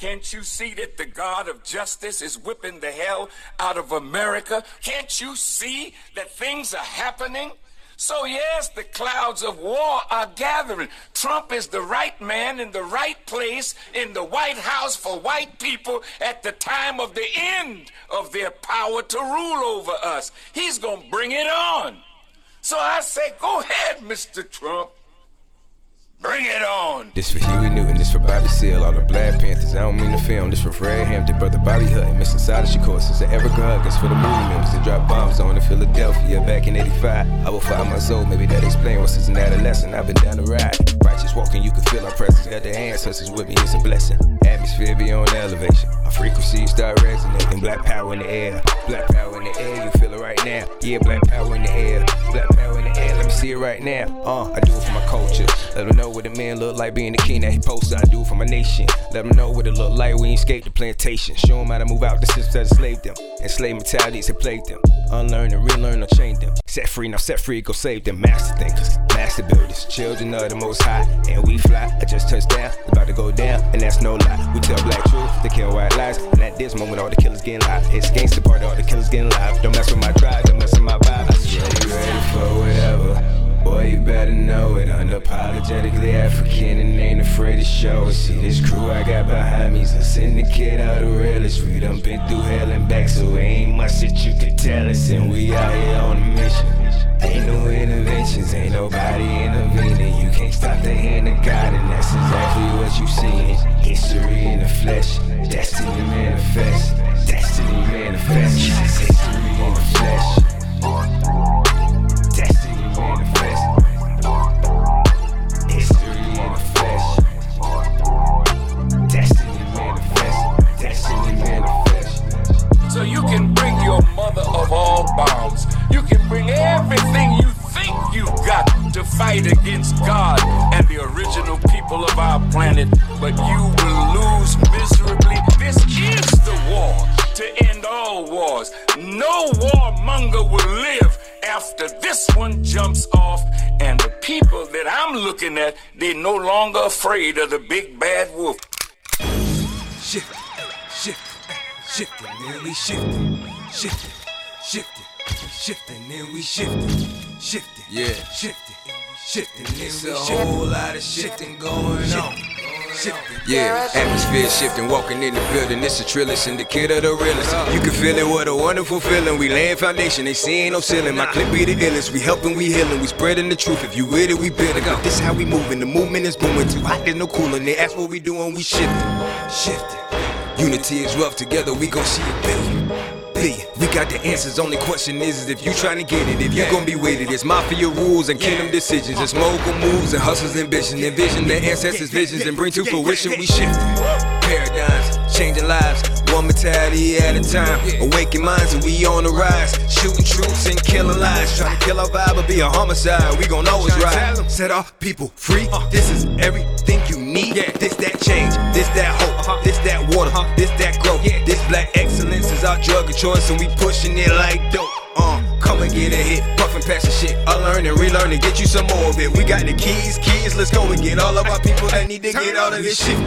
Can't you see that the God of justice is whipping the hell out of America? Can't you see that things are happening? So, yes, the clouds of war are gathering. Trump is the right man in the right place in the White House for white people at the time of the end of their power to rule over us. He's going to bring it on. So I say, go ahead, Mr. Trump. Bring it on. This for Huey Newton, this for Bobby Seale, all the Black Panthers. I don't mean the film. This for Fred Hampton, brother Bobby Hutton, Mr. Sada Shakur, sister Ericka Huggins for the MOVE members that dropped bombs on in Philadelphia back in '85. I will find my soul, maybe that explains since an adolescent I've been down the ride. Righteous walking, you can feel our presence. Got the ancestors with me, it's a blessing. Atmosphere beyond elevation. Frequencies start resonating. Black power in the air, black power in the air. You feel it right now. Yeah, black power in the air, black power in the air. Let me see it right now. Uh, I do it for my culture. Let them know what a man look like being the king that he posted. I do it for my nation. Let them know what it look like we escaped the plantation. Show them how to move out the systems that enslaved them. Enslaved mentalities that plagued them. Unlearn and relearn change them. Set free, now set free, go save them. Master thinkers, master builders, children of the most high. And we fly. I just touched down, about to go down, and that's no lie. We tell black truth, they kill white lies. And at this moment, all the killers getting live. It's gangsta party, all the killers getting live. Don't mess with my drive, don't mess with my vibe. I swear you ready for whatever. Boy, you better know it. Unapologetically African and ain't afraid to show it. See this crew I got behind me's a syndicate of the realest. We done been through hell and back, so ain't much that you can tell us. And we out here on a mission. Ain't no interventions, ain't nobody intervening. You can't stop the hand of God, and that's exactly what you seeing. Everything you think you got to fight against God and the original people of our planet, but you will lose miserably. This is the war to end all wars. No warmonger will live after this one jumps off, and the people that I'm looking at, they're no longer afraid of the big bad wolf. Shift, shift, shift, and then we shift it, shift it, shift it, shift and we shift it, shift it, Yeah. shift it, shift and It's we a shift whole lot of shifting going on. shift. Yeah, atmosphere shifting, walking in the building. It's a trillist indicator of the realest. You can feel it, what a wonderful feeling. We laying foundation, they see ain't no ceiling. My clip be the illest. We helping, we healing, we spreading the truth. If you with it, we building. But this how we moving. The movement is booming too hot, there's no cooling. They ask what we doing, we shifting, shifting. Unity is rough together, we gon' see a billion. Billion. We got the answers. Only question is, is if you trying to get it, if you gon' be with it. It's mafia rules and kingdom decisions. It's mogul moves and hustles ambition. Envision the ancestors' visions and bring to fruition. We shifting paradigms, changing lives, one mentality at a time. Awaken minds and we on the rise. Shooting troops and killing lies. Trying to kill our vibe or be a homicide. We gon' always ride. Set our people free. Uh-huh. This is everything you need. This that change. This that hope. Uh-huh. This that water. Uh-huh. This that growth. This black our drug of choice and we pushing it like dope. Uh, come and get a hit, puffin' past the shit. Unlearn and relearn and get you some more of it. We got the keys, keys. Let's go and get all of our people that need to get out of this shit.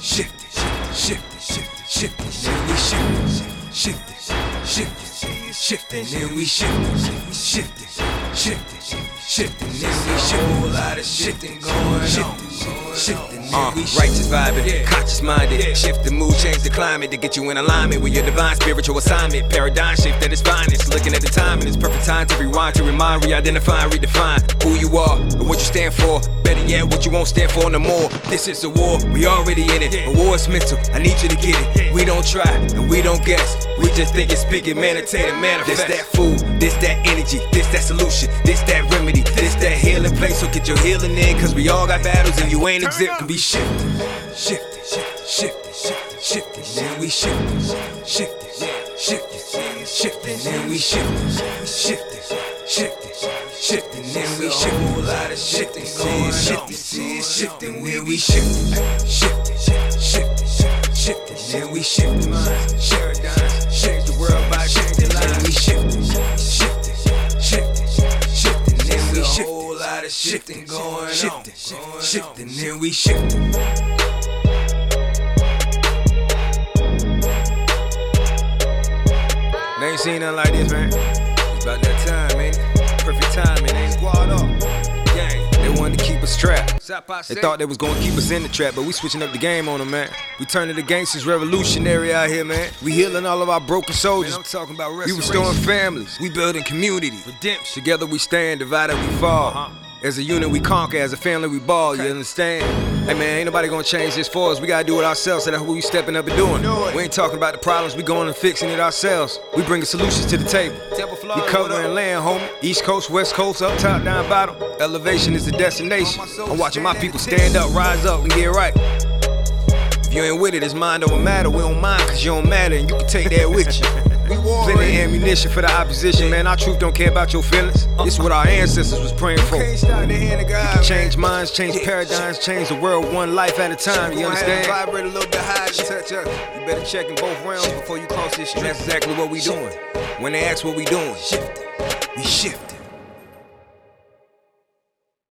Shift it, shift it, shift it, shift it, then we shift it, shift it, shift it, shift it, then we shift it, shift it, shift it, shift it, then we shift it. Whole lot of shifting going Shift on. it, shift it, Uh, then we shift righteous it. vibing, conscious minded. Shift the mood, change the climate to get you in alignment with your divine spiritual assignment. Paradigm shift at its finest. Looking at the time, and it's perfect time to rewind, to remind, re identify, redefine who you are and what you stand for. Better yet, what you won't stand for no more. This is a war, we already in it. A war is mental, I need you to get it. We don't try, and we don't guess. We just think it's speaking, meditate, and manifest. This that food, this that energy, this that solution, this that remedy, this that healing place. So get your healing in, cause we all got battles, and you ain't exempt. Can be shifted. shift it, shift it, shift it, shift it, then we shift it, shift it, shift it, shift it, then we shift it, shift it, shift it, shift it, then we shift it. Whole lot of shifting going Shift on. it, shift it, then we shift it, shift it, shift it, shift it, then we shift it, shifting, going shifting, on, shifting, shifting, and we shifting. They ain't seen nothing like this, man. It's about that time, man. Perfect timing, ain't squad up. They wanted to keep us trapped. They thought they was gonna keep us in the trap, but we switching up the game on them, man. We turning the gangsters revolutionary out here, man. We healing all of our broken soldiers. Man, I'm talking about We restoring families. We building community. Redemption. Together we stand, divided we fall. Uh-huh. As a unit we conquer, as a family we ball, you understand? Hey man, ain't nobody gonna change this for us. We gotta do it ourselves, so that's what we stepping up and doing. We ain't talking about the problems, we going and fixing it ourselves. We bringing solutions to the table. We covering land, homie. East Coast, West Coast, up top, down bottom. Elevation is the destination. I'm watching my people stand up, rise up, and get right. If you ain't with it, it's mind over matter. We don't mind cause you don't matter, and you can take that with you. We war Plenty ammunition for the opposition, man. Our truth don't care about your feelings. This is what our ancestors was praying for. Can't stop the hand of God. Change minds, change paradigms, change the world one life at a time. You Gonna have to understand? Vibrate a little bit higher touch us. You better check in both realms before you cross this street. That's exactly what we doing. When they ask what we doing, Shifting. We shifting.